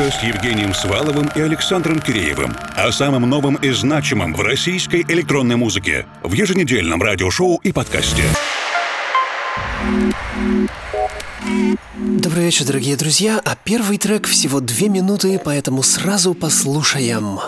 музыка с Евгением Сваловым и Александром Киреевым. О самом новом и значимом в российской электронной музыке в еженедельном радиошоу и подкасте. Добрый вечер, дорогие друзья. А первый трек всего две минуты, поэтому сразу послушаем.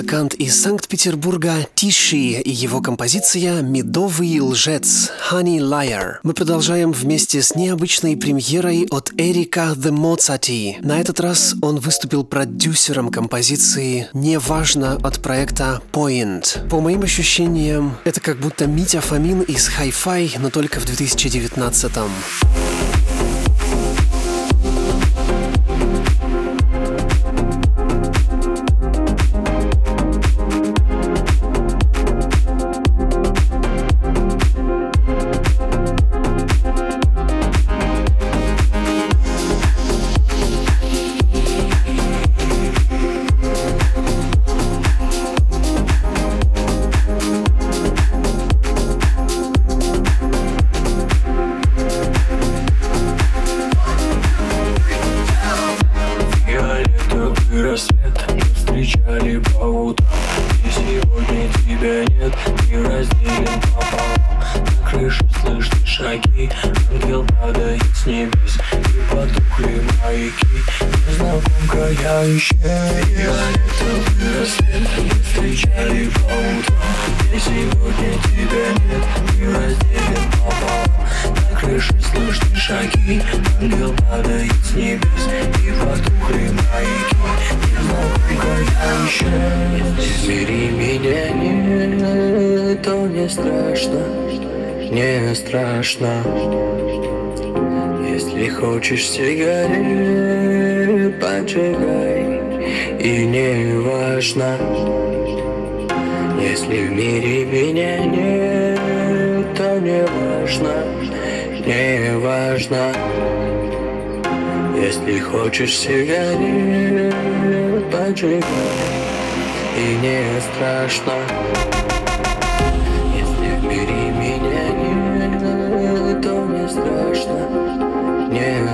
Музыкант из Санкт-Петербурга Тиши и его композиция «Медовый лжец» Honey Liar. Мы продолжаем вместе с необычной премьерой от Эрика The Mozarty. На этот раз он выступил продюсером композиции «Неважно» от проекта Point. По моим ощущениям, это как будто Митя Фомин из Hi-Fi, но только в 2019 -м. Страшно Если хочешь сигарет, поджигай И не важно Если в мире меня нет, то не важно Не важно Если хочешь сигарет, поджигай И не страшно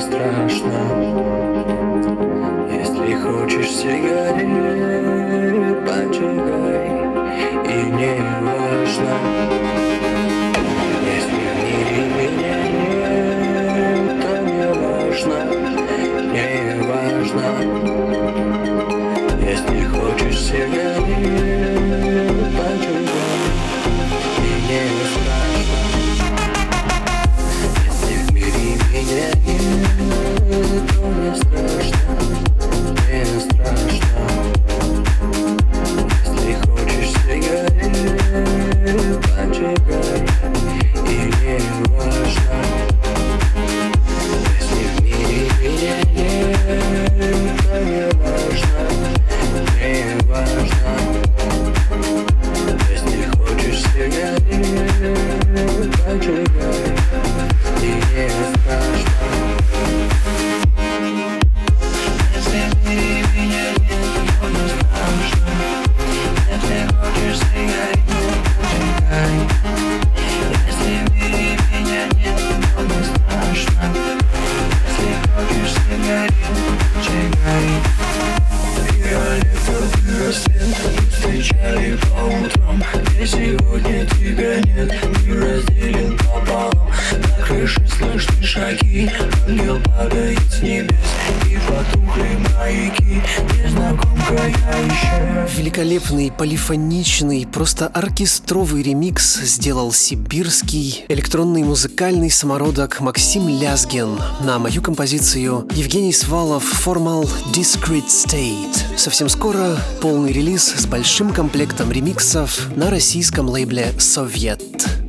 страшно Если хочешь сигарет, поджигай И не важно. Не важно Не Если хочешь сигарет, Великолепный, полифоничный, просто оркестровый ремикс сделал сибирский электронный музыкальный самородок Максим Лязгин на мою композицию Евгений Свалов Formal Discrete State. Совсем скоро полный релиз с большим комплектом ремиксов на российском лейбле «Совет».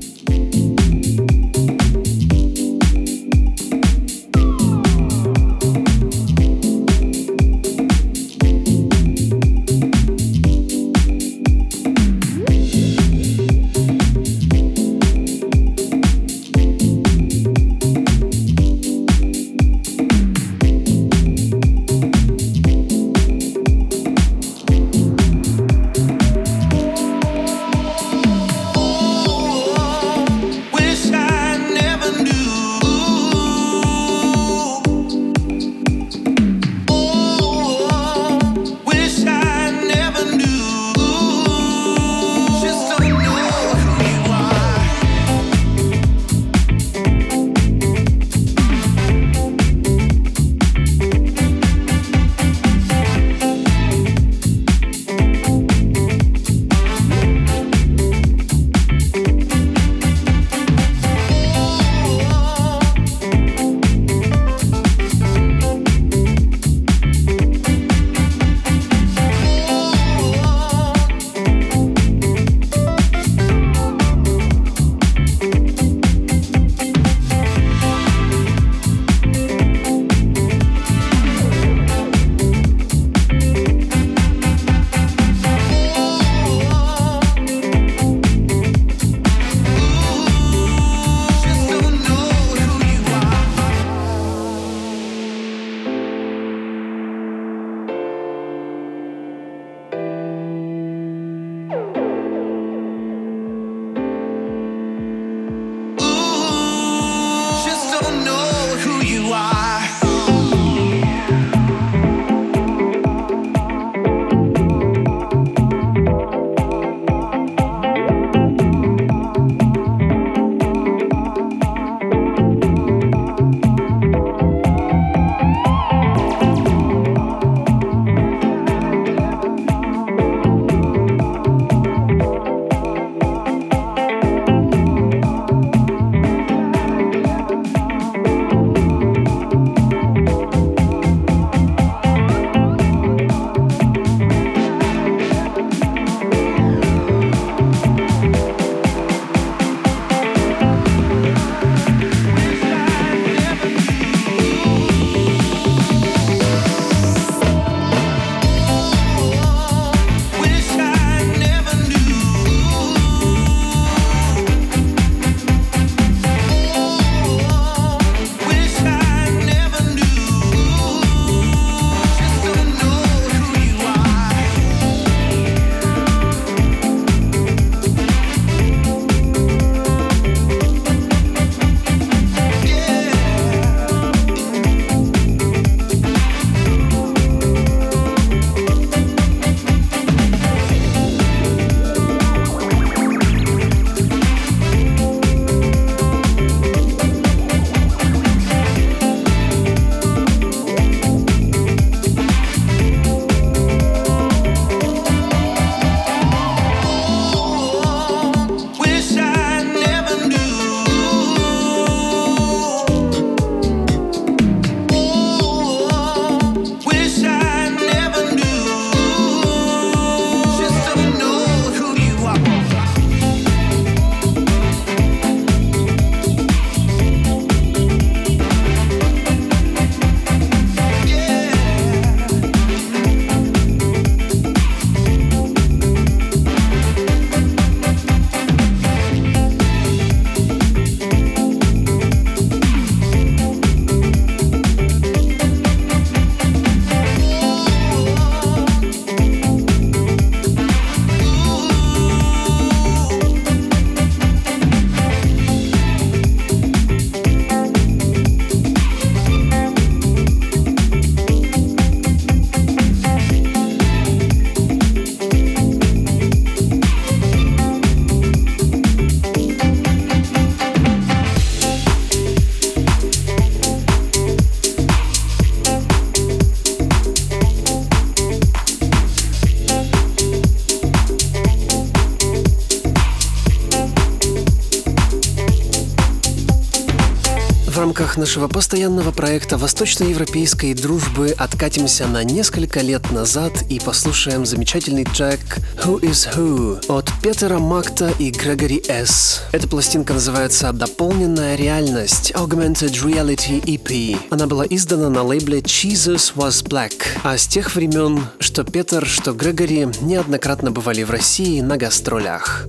Нашего постоянного проекта восточноевропейской дружбы откатимся на несколько лет назад и послушаем замечательный трек «Who is Who» от Петера Макта и Грегори С. Эта пластинка называется «Дополненная реальность» Augmented Reality EP. Она была издана на лейбле Jesus Was Black, а с тех времен, что Петер, что Грегори неоднократно бывали в России на гастролях.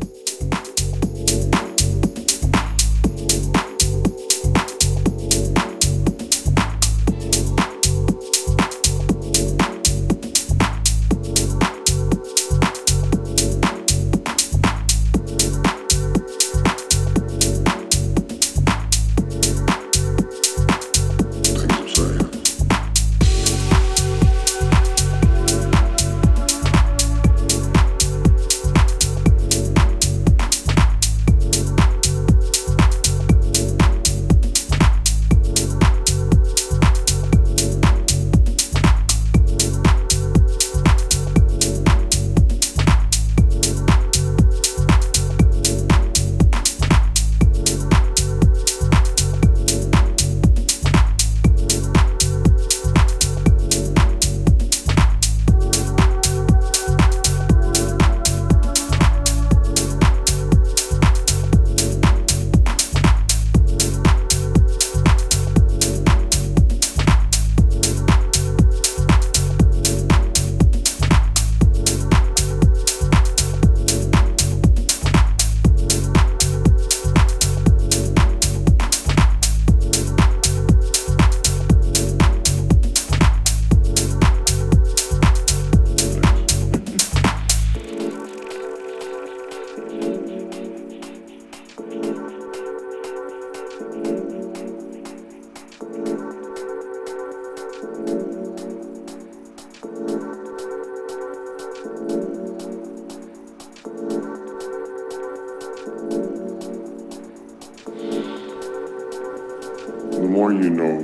you know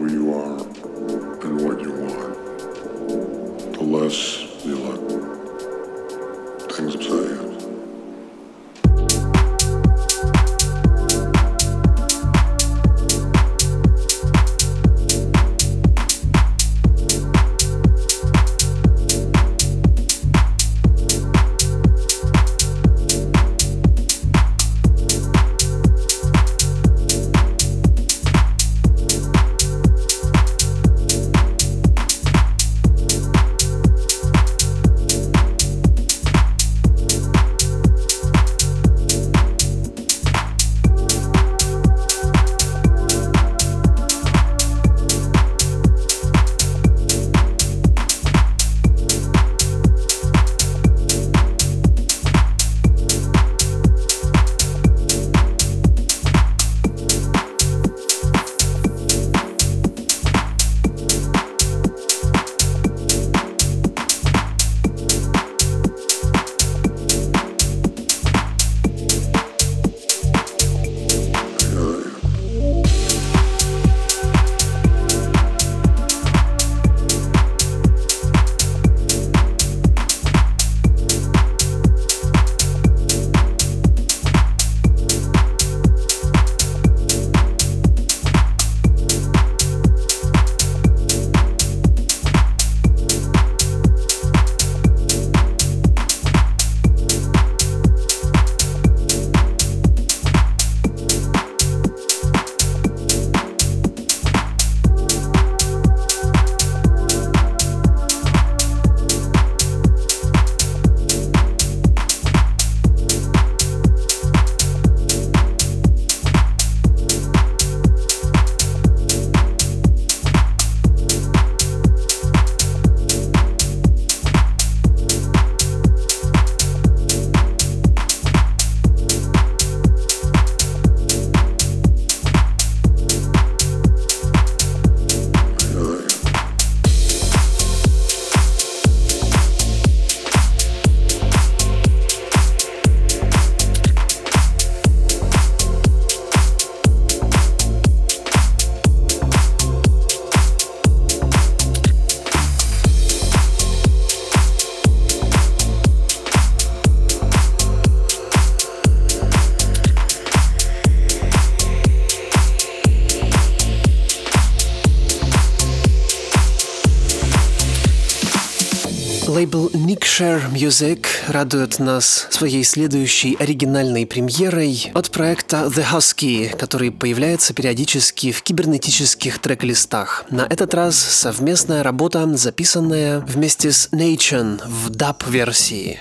Nickshare Music радует нас своей следующей оригинальной премьерой от проекта The Husky, который появляется периодически в кибернетических трек-листах. На этот раз совместная работа, записанная вместе с Nation в даб-версии.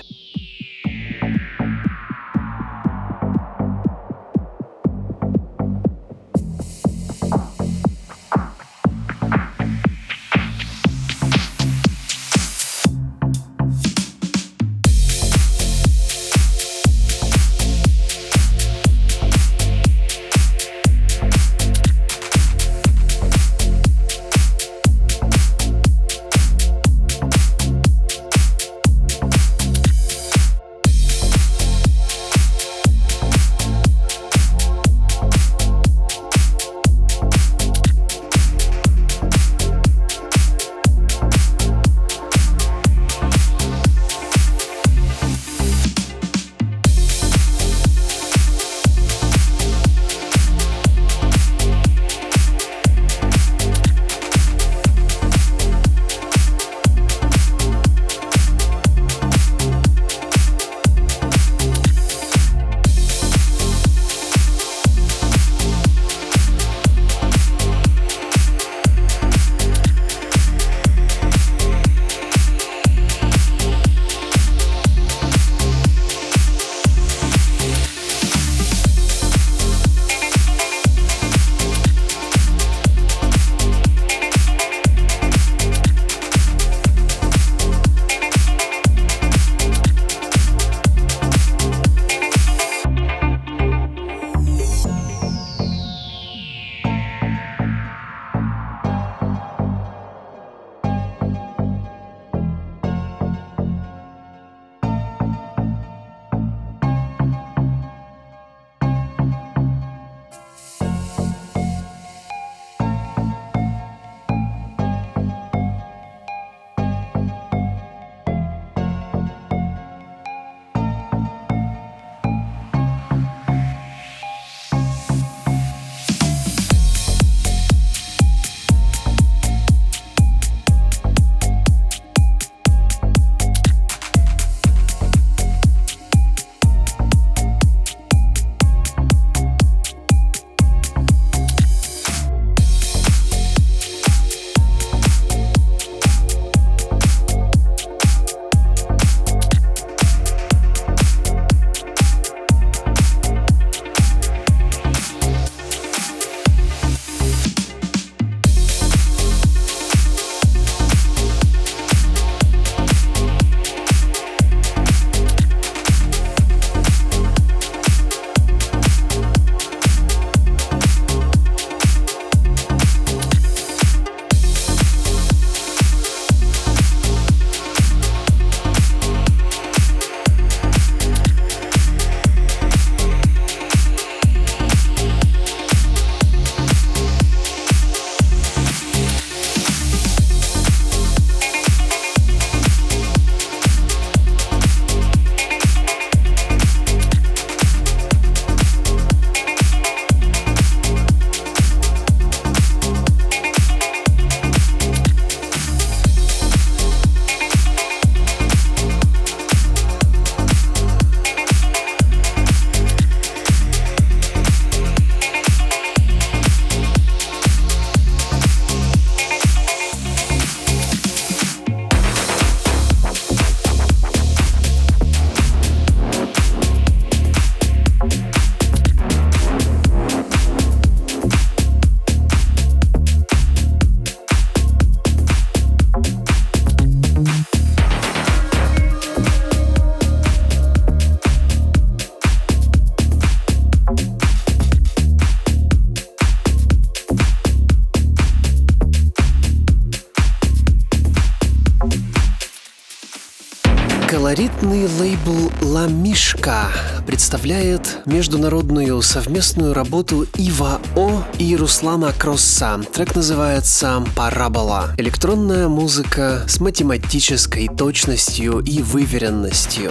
Колоритный лейбл «Ла Мишка» представляет международную совместную работу Ива О и Руслана Кросса. Трек называется «Парабола». Электронная музыка с математической точностью и выверенностью.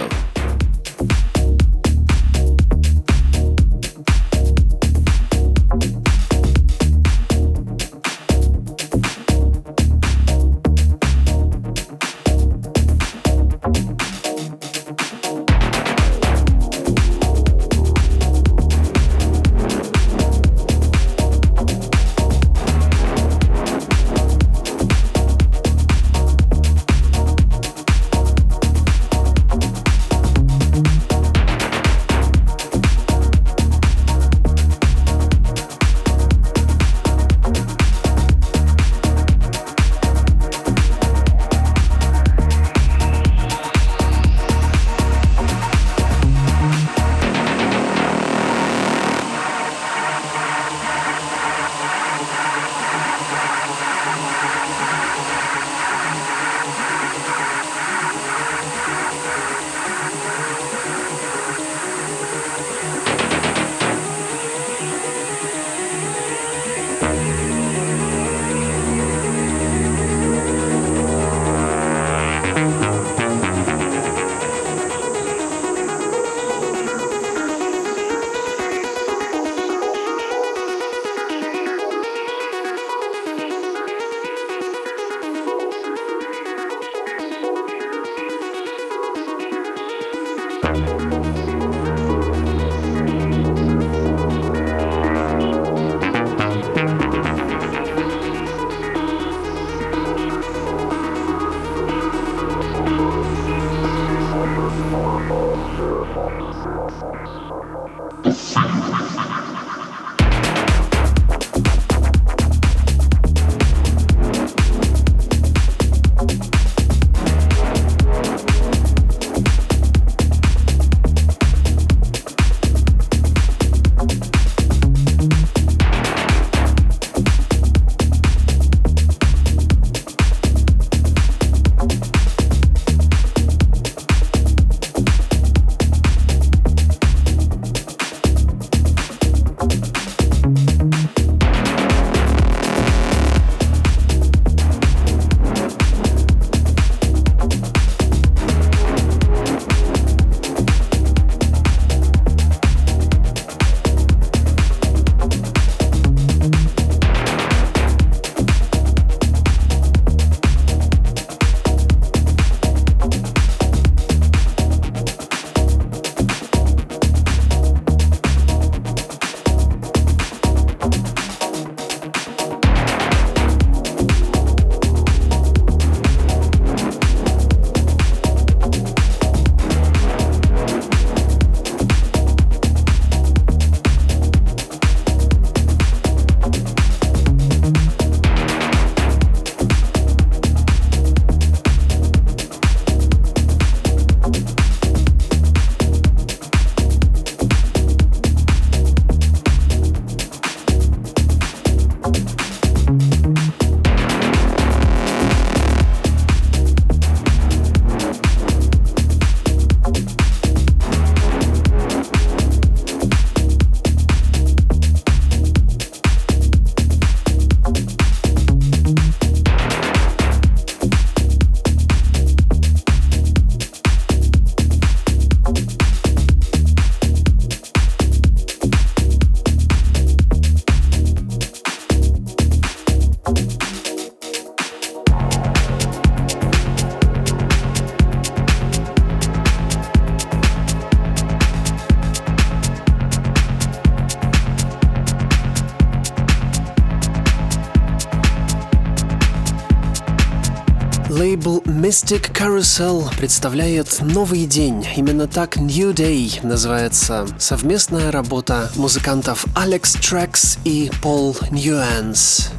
Carousel представляет новый день. Именно так New Day называется совместная работа музыкантов Alex Trax и Paul Nuance.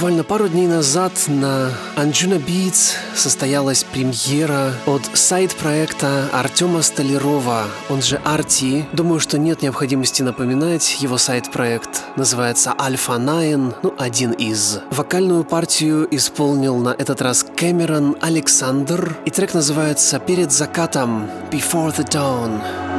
Буквально пару дней назад на Анджуна Beats состоялась премьера от сайт-проекта Артема Столярова, он же Арти. Думаю, что нет необходимости напоминать, его сайт-проект называется Альфа Nine, ну, один из. Вокальную партию исполнил на этот раз Кэмерон Александр, и трек называется «Перед закатом» Before the Dawn.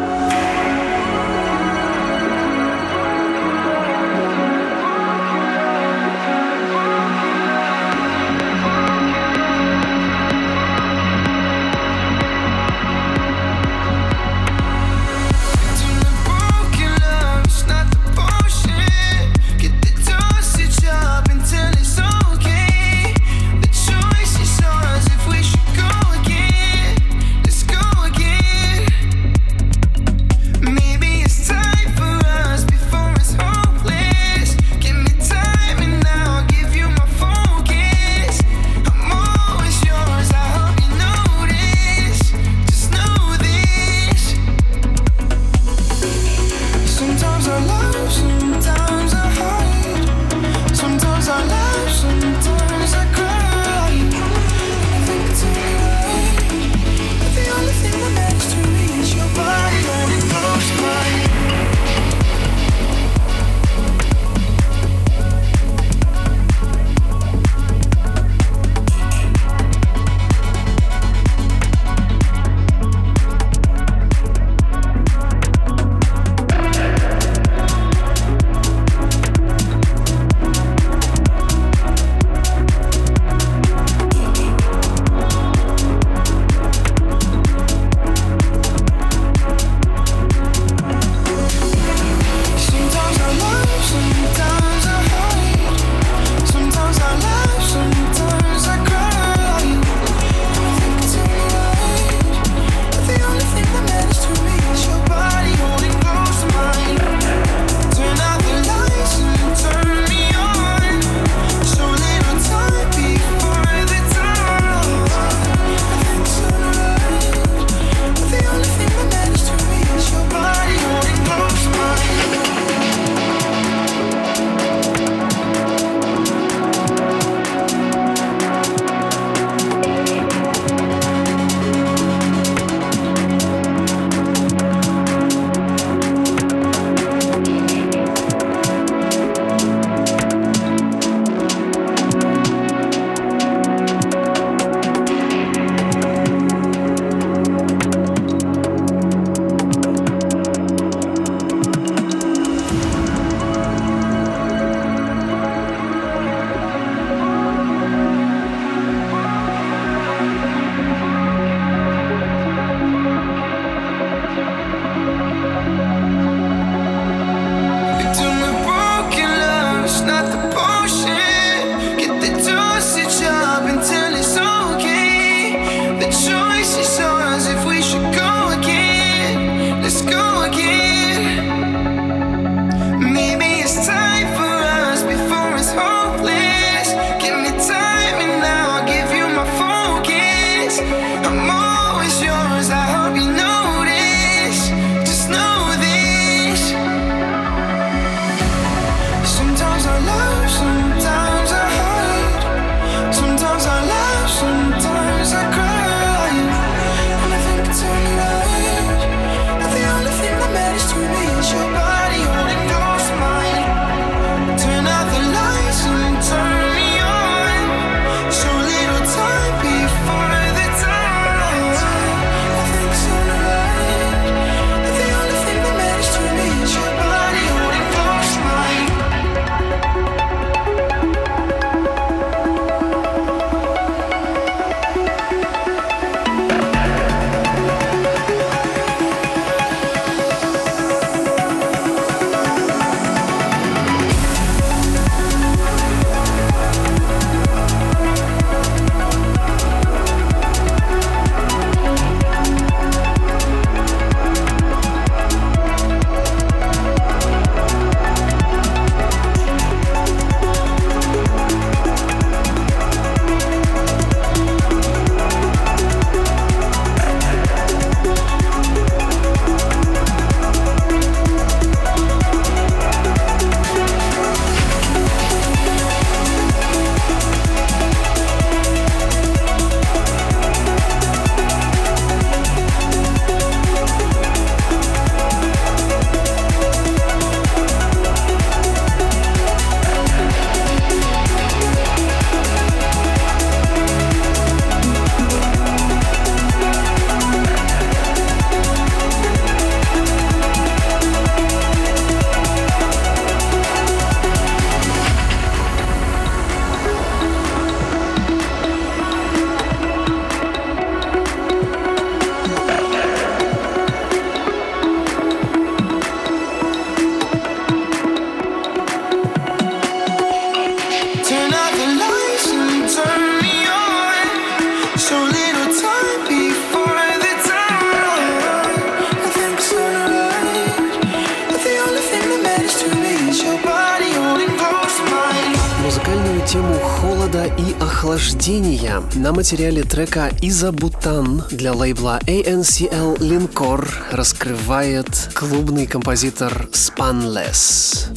Охлаждения на материале трека «Изабутан» для лейбла ANCL Linkor раскрывает клубный композитор Spanless.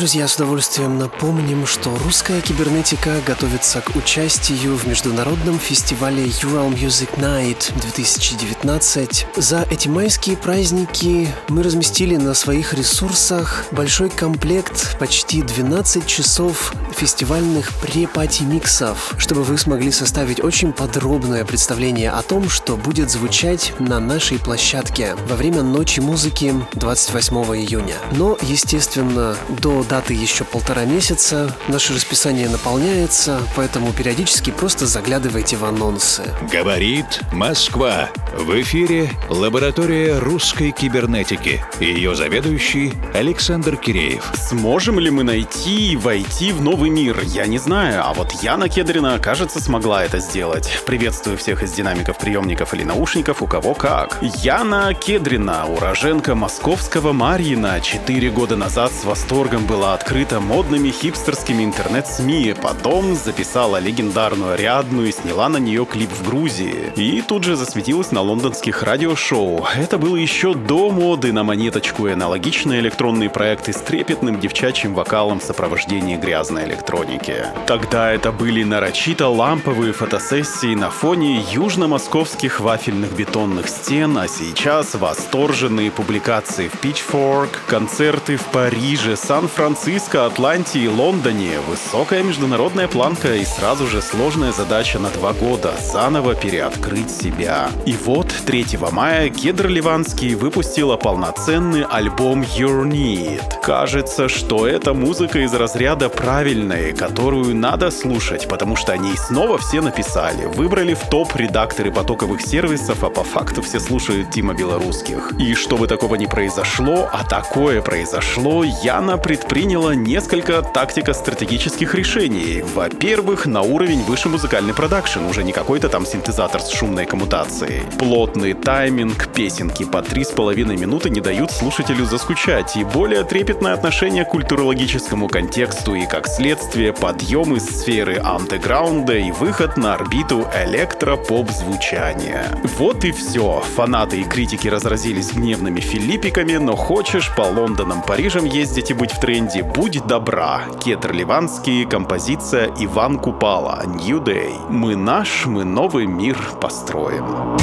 Друзья, с удовольствием напомним, что русская кибернетика готовится к участию в международном фестивале Ural Music Night 2019. За эти майские праздники мы разместили на своих ресурсах большой комплект, почти 12 часов фестивальных препати-миксов, чтобы вы смогли составить очень подробное представление о том, что будет звучать на нашей площадке во время Ночи музыки 28 июня. Но, естественно, до даты еще полтора месяца, наше расписание наполняется, поэтому периодически просто заглядывайте в анонсы. Говорит Москва. В эфире лаборатория русской кибернетики. Ее заведующий Александр Киреев. Сможем ли мы найти и войти в новый мир? Я не знаю, а вот Яна Кедрина, кажется, смогла это сделать. Приветствую всех из динамиков, приемников или наушников, у кого как. Яна Кедрина, уроженка московского Марьина, четыре года назад с восторгом была открыта модными хипстерскими интернет-СМИ, потом записала легендарную Ариадну и сняла на нее клип в Грузии. И тут же засветилась на лондонских радиошоу. Это было еще до моды на монеточку и аналогичные электронные проекты с трепетным девчачьим вокалом в сопровождении грязной электроники. Тогда это были нарочито ламповые фотосессии на фоне южно-московских вафельных бетонных стен, а сейчас восторженные публикации в Pitchfork, концерты в Париже, Сан-Франциско, Сан-Франциско, Атланте и Лондоне. Высокая международная планка и сразу же сложная задача на два года — заново переоткрыть себя. И вот 3 мая Кедр Ливанский выпустила полноценный альбом Your Need. Кажется, что это музыка из разряда правильной, которую надо слушать, потому что они снова все написали. Выбрали в топ редакторы потоковых сервисов, а по факту все слушают Тима Белорусских. И чтобы такого не произошло, а такое произошло, Яна предприняла приняла несколько тактико-стратегических решений. Во-первых, на уровень выше музыкальный продакшн, уже не какой-то там синтезатор с шумной коммутацией. Плотный тайминг, песенки по три с половиной минуты не дают слушателю заскучать, и более трепетное отношение к культурологическому контексту и, как следствие, подъем из сферы андеграунда и выход на орбиту электропоп-звучания. Вот и все. Фанаты и критики разразились гневными филиппиками, но хочешь по Лондонам, Парижам ездить и быть в тренде, «Будь добра», Кетр Ливанский, композиция Иван Купала, New Day. Мы наш, мы новый мир построим.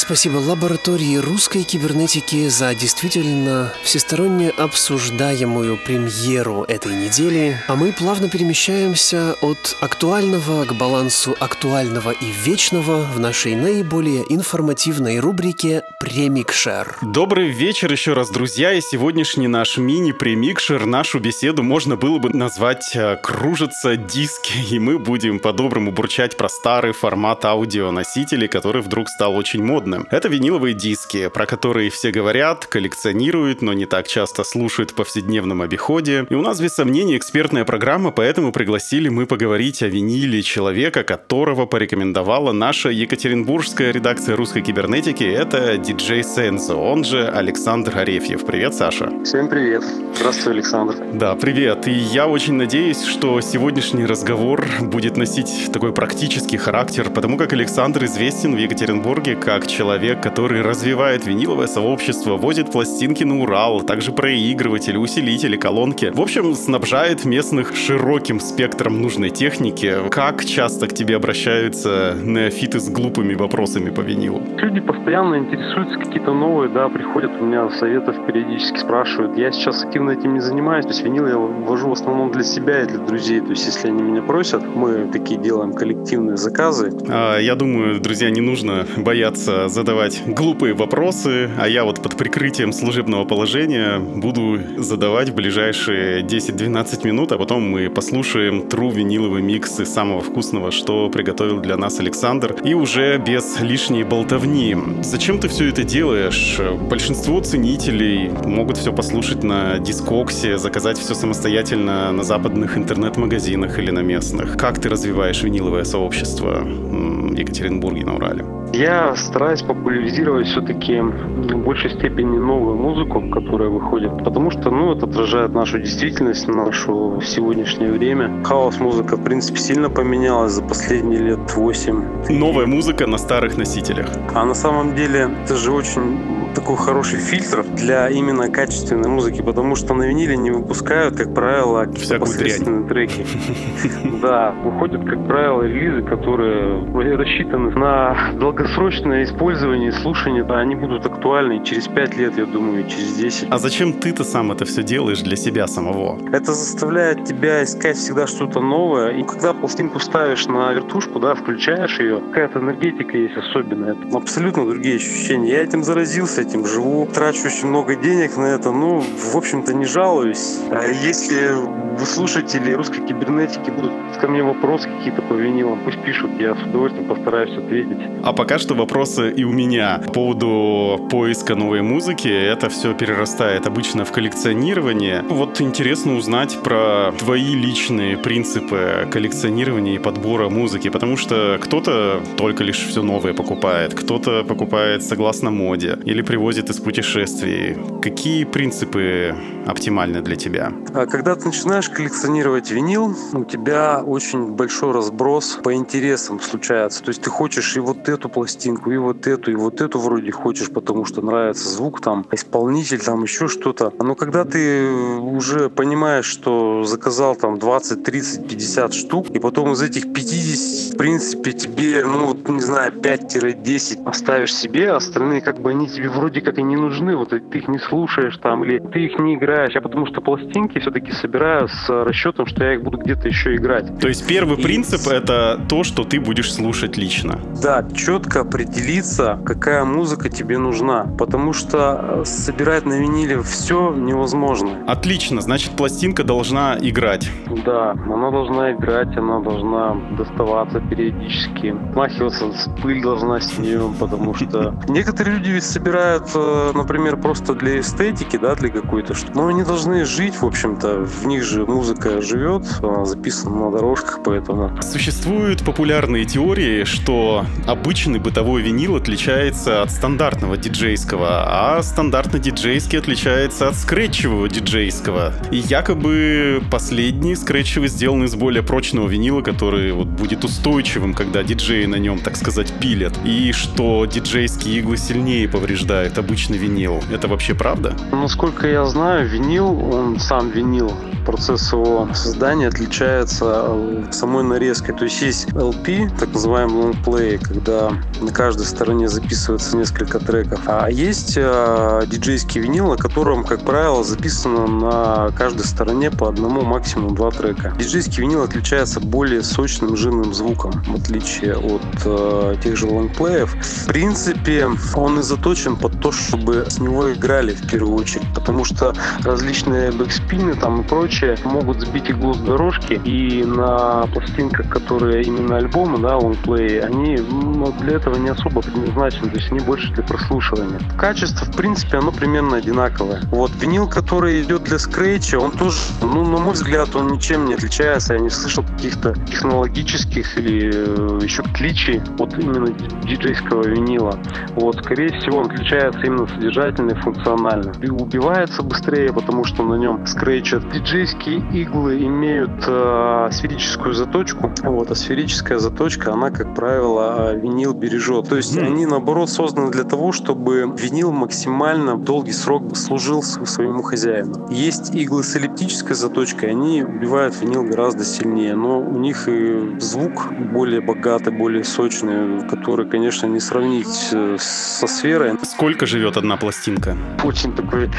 Спасибо лаборатории русской кибернетики за действительно всесторонне обсуждаемую премьеру этой недели, а мы плавно перемещаемся от актуального к балансу актуального и вечного в нашей наиболее информативной рубрике «Премикшер». Добрый вечер еще раз, друзья, и сегодняшний наш мини-премикшер, нашу беседу можно было бы назвать э, «Кружатся диски», и мы будем по-доброму бурчать про старый формат аудионосителей, который вдруг стал очень модным. Это виниловые диски, про которые все говорят, коллекционируют, но не так часто слушают в повседневном обиходе. И у нас без сомнения экспертная программа, поэтому пригласили мы поговорить о виниле человека, которого порекомендовала наша екатеринбургская редакция русской кибернетики. Это диджей Сензо, он же Александр Арефьев. Привет, Саша. Всем привет. Здравствуй, Александр. Да, привет. И я очень надеюсь, что сегодняшний разговор будет носить такой практический характер, потому как Александр известен в Екатеринбурге как человек, который развивает виниловое сообщество, возит пластинки на Урал, также проигрыватели, усилители, колонки. В общем, снабжает местных широким спектром нужной техники. Как часто к тебе обращаются неофиты с глупыми вопросами по винилу? Люди постоянно интересуются, какие-то новые, да, приходят у меня советов периодически спрашивают. Я сейчас активно этим не занимаюсь, то есть винил я вожу в основном для себя и для друзей. То есть если они меня просят, мы такие делаем коллективные заказы. А, я думаю, друзья, не нужно бояться задавать глупые вопросы, а я вот под прикрытием служебного положения буду задавать в ближайшие 10-12 минут, а потом мы послушаем true виниловый микс из самого вкусного, что приготовил для нас Александр, и уже без лишней болтовни. Зачем ты все это делаешь? Большинство ценителей могут все послушать на дискоксе, заказать все самостоятельно на западных интернет-магазинах или на местных. Как ты развиваешь виниловое сообщество в Екатеринбурге на Урале? Я стараюсь популяризировать все-таки в большей степени новую музыку, которая выходит, потому что, ну, это отражает нашу действительность, нашу сегодняшнее время. Хаос-музыка, в принципе, сильно поменялась за последние лет 8. Новая музыка на старых носителях. А на самом деле это же очень такой хороший фильтр для именно качественной музыки, потому что на виниле не выпускают, как правило, посредственные треки. Да, выходят, как правило, релизы, которые рассчитаны на долгосрочное использование, слушание. Они будут актуальны через 5 лет, я думаю, через 10. А зачем ты-то сам это все делаешь для себя самого? Это заставляет тебя искать всегда что-то новое. И когда пластинку ставишь на вертушку, да, включаешь ее, какая-то энергетика есть особенная. Абсолютно другие ощущения. Я этим заразился, этим живу, трачу очень много денег на это, ну, в общем-то, не жалуюсь. А если вы слушатели русской кибернетики будут ко мне вопросы какие-то по винилам, пусть пишут, я с удовольствием постараюсь ответить. А пока что вопросы и у меня по поводу поиска новой музыки. Это все перерастает обычно в коллекционирование. Вот интересно узнать про твои личные принципы коллекционирования и подбора музыки, потому что кто-то только лишь все новое покупает, кто-то покупает согласно моде или привозит из путешествий. Какие принципы оптимальны для тебя? А когда ты начинаешь коллекционировать винил, у тебя очень большой разброс по интересам случается. То есть ты хочешь и вот эту пластинку, и вот эту, и вот эту вроде хочешь, потому что нравится звук, там, исполнитель, там еще что-то. Но когда ты уже понимаешь, что заказал там 20, 30, 50 штук, и потом из этих 50, в принципе, тебе, ну, не знаю, 5-10 оставишь себе, а остальные как бы они тебе вроде как и не нужны, вот ты их не слушаешь там, или ты их не играешь, а потому что пластинки все-таки собираю с расчетом, что я их буду где-то еще играть. То есть первый и... принцип это то, что ты будешь слушать лично. Да, четко определиться, какая музыка тебе нужна, потому что э, собирать на виниле все невозможно. Отлично, значит пластинка должна играть. Да, она должна играть, она должна доставаться периодически, смахиваться, пыль должна с нее, потому что некоторые люди ведь собирают, э, например, просто для эстетики, да, для какой-то, но они должны жить, в общем-то, в них же музыка живет, она записана на дорожках, поэтому... Существуют популярные теории, что обычный бытовой винил отличается от стандартного диджейского, а стандартный диджейский отличается от скретчевого диджейского. И якобы последний скретчевый сделан из более прочного винила, который вот будет устойчивым, когда диджеи на нем, так сказать, пилят. И что диджейские иглы сильнее повреждают обычный винил. Это вообще правда? Насколько я знаю, винил, он сам винил, процесс его создания отличается э, самой нарезкой. То есть есть LP, так называемый лонгплей, когда на каждой стороне записывается несколько треков. А есть э, диджейский винил, на котором, как правило, записано на каждой стороне по одному, максимум два трека. Диджейский винил отличается более сочным, жирным звуком, в отличие от э, тех же лонгплеев. В принципе, он и заточен под то, чтобы с него играли в первую очередь, потому что различные бэкспины там и прочее могут сбить иглу с дорожки, и на пластинках, которые именно альбомы, да, лонгплеи, они ну, для этого не особо предназначены, то есть они больше для прослушивания. Качество, в принципе, оно примерно одинаковое. Вот винил, который идет для скретча, он тоже, ну, на мой взгляд, он ничем не отличается. Я не слышал каких-то технологических или э, еще отличий от именно диджейского винила. Вот, скорее всего, он отличается именно содержательно и функционально. И убивается быстрее, потому что на нем скретчат. Диджейские иглы имеют э, сферическую заточку, вот, а сферическая заточка, она, как правило, винил бережет. То есть они, наоборот, созданы для того, чтобы винил максимально долгий срок служил своему хозяину. Есть иглы с эллиптической заточкой, они убивают винил гораздо сильнее, но у них и звук более богатый, более сочный, который, конечно, не сравнить э, со сферой. Сколько живет одна пластинка? Очень такой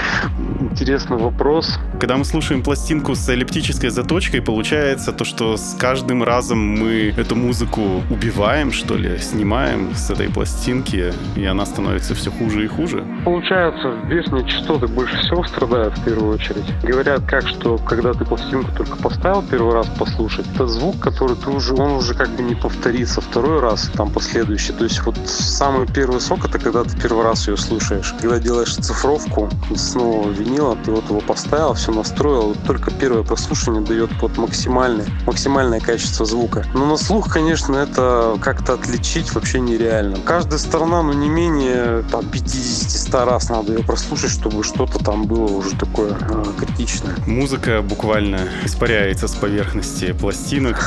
интересный вопрос. Когда мы слушаем пластинку с эллиптической заточкой, получается то, что с каждым разом мы эту музыку убиваем, что ли, снимаем с этой пластинки, и она становится все хуже и хуже. Получается, верхние частоты больше всего страдают в первую очередь. Говорят как, что когда ты пластинку только поставил первый раз послушать, это звук, который ты уже, он уже как бы не повторится второй раз, там последующий. То есть вот самый первый сок это когда ты первый раз ее слушаешь. Когда делаешь цифровку с нового винила, ты вот его поставил, все настроил, вот только первое прослушивание дает вот максимальное, максимальное качество звука. Но на слух, конечно, это как-то отличить вообще нереально. Каждая сторона, ну не менее там 50-100 раз надо ее прослушать, чтобы что-то там было уже такое э, критичное. Музыка буквально испаряется с поверхности пластинок.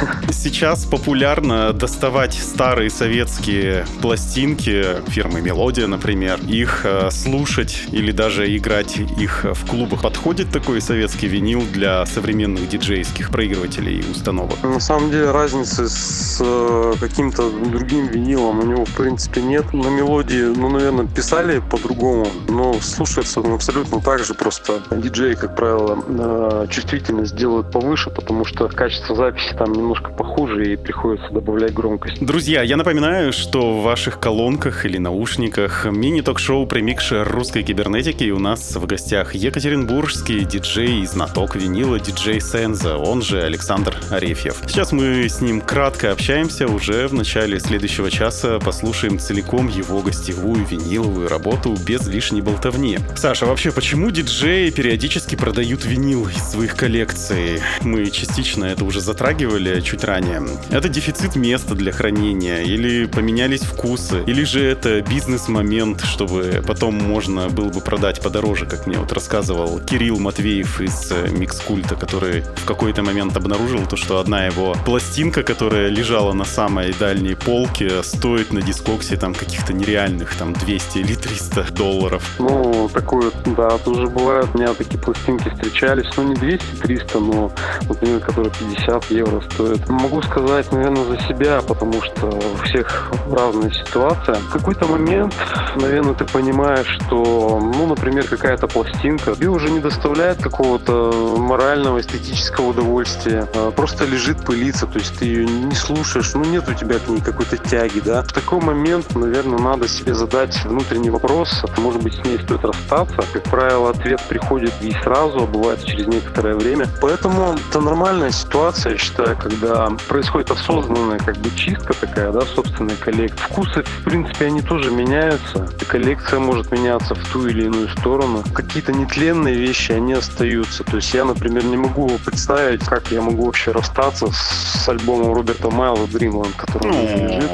Сейчас популярно доставать старые советские пластинки фирмы Мелодия, например, их э, слушать или даже играть их в клубах. Подходит такой советский винил для современных диджейских проигрывателей и установок? На самом деле разницы с э, каким-то другим винилом у него в принципе нет. На мелодии, ну, наверное, писали по-другому, но слушается он абсолютно так же, просто диджеи, как правило, э, чувствительность делают повыше, потому что качество записи там немножко похуже и приходится добавлять громкость. Друзья, я напоминаю, что в ваших колонках или наушниках мини-ток-шоу «Премикшер русской кибернетики» и у нас в гостях екатеринбургский диджей и знаток винила диджей Сенза, он же Александр Арефьев. Сейчас мы с ним кратко общаемся, уже в начале следующего часа послушаем целиком его гостевую виниловую работу без лишней болтовни. Саша, вообще, почему диджеи периодически продают винил из своих коллекций? Мы частично это уже затрагивали чуть ранее. Это дефицит места для хранения, или поменялись вкусы, или же это бизнес-момент, чтобы потом можно было бы продать подороже, как мне вот рассказывал Кирилл Матвеев из э, Микскульта, который в какой-то момент обнаружил то, что одна его пластинка, которая лежала на самой дальней полке, стоит на дискоксе там каких-то нереальных там 200 или 300 долларов. Ну, такое, да, тоже бывает. У меня такие пластинки встречались. Ну, не 200-300, но, например, которые 50 евро стоят. Могу сказать, наверное, за себя, потому что у всех разная ситуация. В какой-то момент, наверное, ты понимаешь, что, ну, например, какая-то пластинка тебе уже не доставляет какого-то морального, эстетического удовольствия. А Просто лежит, пылится, то есть ты ее не слушаешь, ну, нет у тебя к ней какой-то тяги, да. В такой момент, наверное, надо себе задать внутренний вопрос, может быть, с ней стоит расстаться. Как правило, ответ приходит не сразу, а бывает через некоторое время. Поэтому это нормальная ситуация, я считаю, когда происходит осознанная как бы чистка такая, да, собственной коллекции. Вкусы, в принципе, они тоже меняются. Коллекция может меняться в ту или иную сторону. Какие-то нетленные вещи, они остаются. То есть я, например, не могу представить, как я могу вообще расстаться с альбомом Роберта Майла Dreamland, который у меня лежит.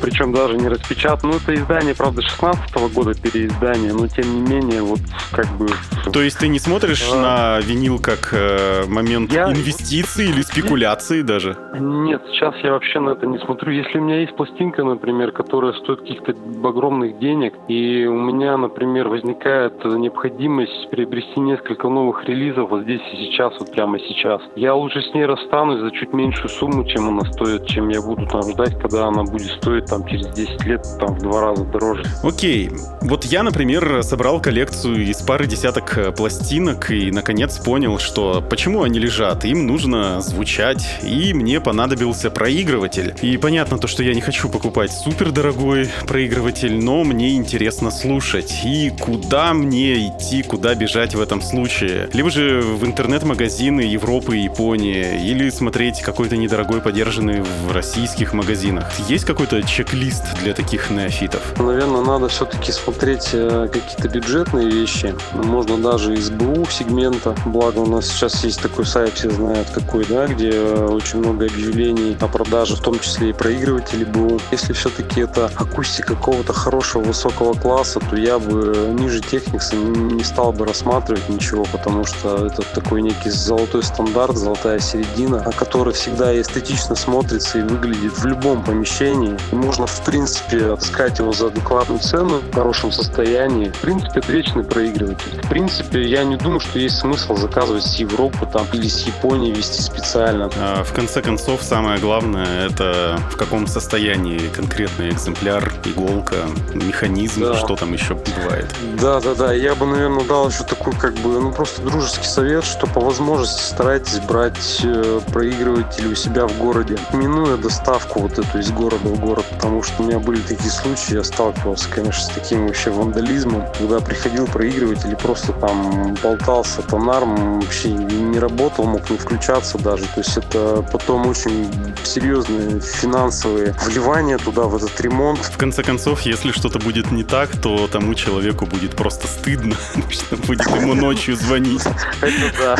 Причем даже не распечатан. Ну, это издание, правда, 16 года переиздание, но тем не менее, вот как бы... То есть ты не смотришь А. на винил как э, момент Я- инвестиций или спекуляции даже. Нет, сейчас я вообще на это не смотрю. Если у меня есть пластинка, например, которая стоит каких-то огромных денег, и у меня, например, возникает необходимость приобрести несколько новых релизов вот здесь и сейчас, вот прямо сейчас, я лучше с ней расстанусь за чуть меньшую сумму, чем она стоит, чем я буду там ждать, когда она будет стоить там через 10 лет там в два раза дороже. Окей, вот я, например, собрал коллекцию из пары десяток э, пластинок и, наконец, понял, что почему они лежат. Им нужно звучать, и мне понадобился проигрыватель. И понятно то, что я не хочу покупать супер дорогой проигрыватель, но мне интересно слушать. И куда мне идти, куда бежать в этом случае? Либо же в интернет-магазины Европы и Японии, или смотреть какой-то недорогой подержанный в российских магазинах. Есть какой-то чек-лист для таких неофитов? Наверное, надо все-таки смотреть э, какие-то бюджетные вещи. Можно даже из БУ сегмента. Благо у нас сейчас есть такой сайт, все знают какой, да, где э, очень много объявлений о продаже, в том числе и проигрывателей БУ. Если все-таки это акустика какого-то хорошего высокого класса, то я бы ниже техникса не стал бы рассматривать ничего, потому что это такой некий золотой стандарт, золотая середина, о которой всегда эстетично смотрится и выглядит в любом помещении. Можно, в принципе, отыскать его за адекватную цену в хорошем состоянии. В принципе, это вечный проигрыватель. В принципе, я не думаю, что есть смысл заказывать с Европы там, или с Японии вести специально. А в конце концов, самое главное, это в каком состоянии конкретный экземпляр, иголка, механизм, да. что там еще бывает. Да, да, да. Я бы, наверное, дал еще такой, как бы, ну, просто дружеский совет, что по возможности старайтесь брать э, проигрыватели у себя в городе, минуя доставку вот эту из города в город, потому что у меня были такие случаи, я сталкивался, конечно, с таким вообще вандализмом, когда приходил проигрыватель и просто там болтался тонарм, вообще не работал, мог не включаться даже. То есть это потом очень серьезные финансовые вливания туда, в этот ремонт. В конце концов, если что-то будет не так, то тому человеку будет просто стыдно, что будет ему ночью звонить. Это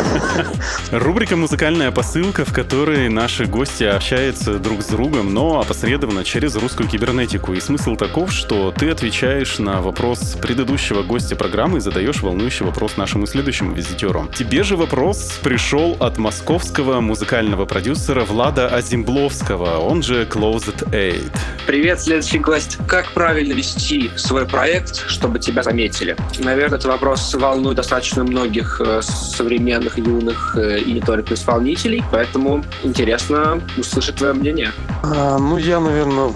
да. Рубрика «Музыкальная посылка», в которой наши гости общаются друг с другом, но опосредованно через русскую кибернетику. И смысл таков, что ты отвечаешь на вопрос предыдущего гостя программы и задаешь волнующий вопрос нашему следующему визитеру. Тебе же вопрос пришел от московского музыкального продюсера Влада Азимбловского, он же Closed Aid. Привет, следующий гость. Как правильно вести свой проект, чтобы тебя заметили? Наверное, этот вопрос волнует достаточно многих э, современных, юных э, и не только исполнителей, поэтому интересно услышать твое мнение. А, ну, я, наверное,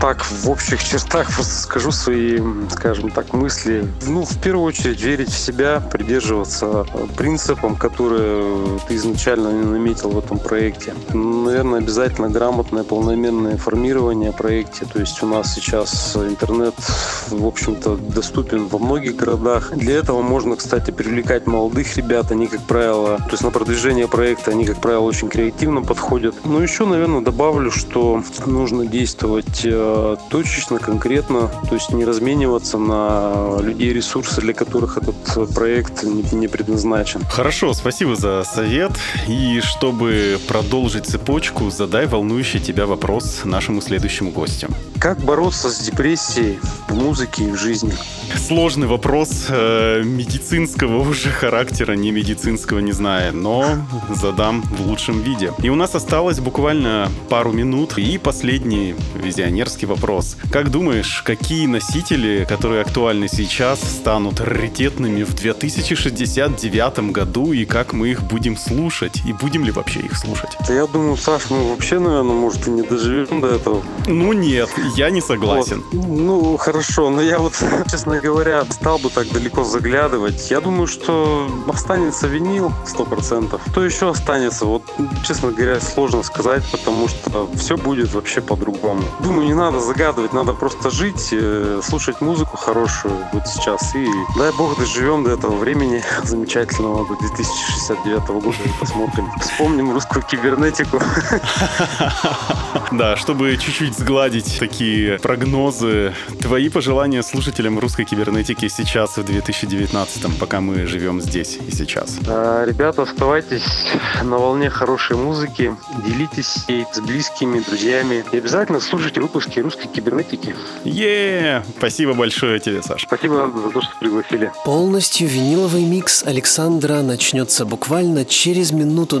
так в общих чертах просто скажу свои, скажем так, мысли. Ну, в первую очередь, верить в себя, придерживаться принципам, которые ты изначально наметил в этом проекте. Наверное, обязательно грамотное, полномерное информирование о проекте. То есть у нас сейчас интернет, в общем-то, доступен во многих городах. Для этого можно, кстати, привлекать молодых ребят. Они, как правило, то есть на продвижение проекта, они, как правило, очень креативно подходят. Ну, еще, наверное, добавлю, что нужно действовать э, точечно, конкретно, то есть не размениваться на людей ресурсы, для которых этот проект не предназначен. Хорошо, спасибо за совет. И чтобы продолжить цепочку, задай волнующий тебя вопрос нашему следующему гостю. Как бороться с депрессией в музыке и в жизни? Сложный вопрос э, медицинского уже характера, не медицинского, не знаю, но задам в лучшем виде. И у нас осталось буквально пару минут. И последний визионерский вопрос. Как думаешь, какие носители, которые актуальны сейчас, станут раритетными в 2069 году, и как мы их будем слушать? И будем ли вообще их слушать? Да я думаю, Саш, мы вообще, наверное, может, и не доживем до этого. Ну нет, я не согласен. Вот. Ну, хорошо, но я вот, честно говоря, стал бы так далеко заглядывать. Я думаю, что останется винил 100%. Что еще останется? Вот, честно говоря, сложно сказать, потому что все будет вообще по-другому. Думаю, не надо загадывать, надо просто жить, э, слушать музыку хорошую вот сейчас. И дай бог доживем до этого времени замечательного, до 2069 года и посмотрим. Вспомним русскую кибернетику. Да, чтобы чуть-чуть сгладить такие прогнозы, твои пожелания слушателям русской кибернетики сейчас в 2019, пока мы живем здесь и сейчас? А, ребята, оставайтесь на волне хорошей музыки, делитесь ей с близкими, друзьями. И обязательно слушайте выпуски русской кибернетики. е Спасибо большое тебе, Саш. Спасибо за то, что пригласили. Полностью виниловый микс Александра начнется буквально через минуту,